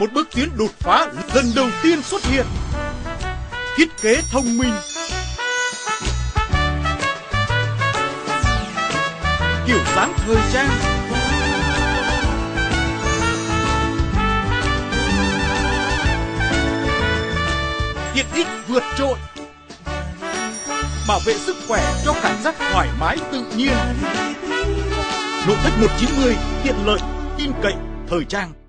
một bước tiến đột phá lần đầu tiên xuất hiện. Thiết kế thông minh. Kiểu dáng thời trang. Tiện ích vượt trội. Bảo vệ sức khỏe cho cảm giác thoải mái tự nhiên. Nội thất 190 tiện lợi, tin cậy, thời trang.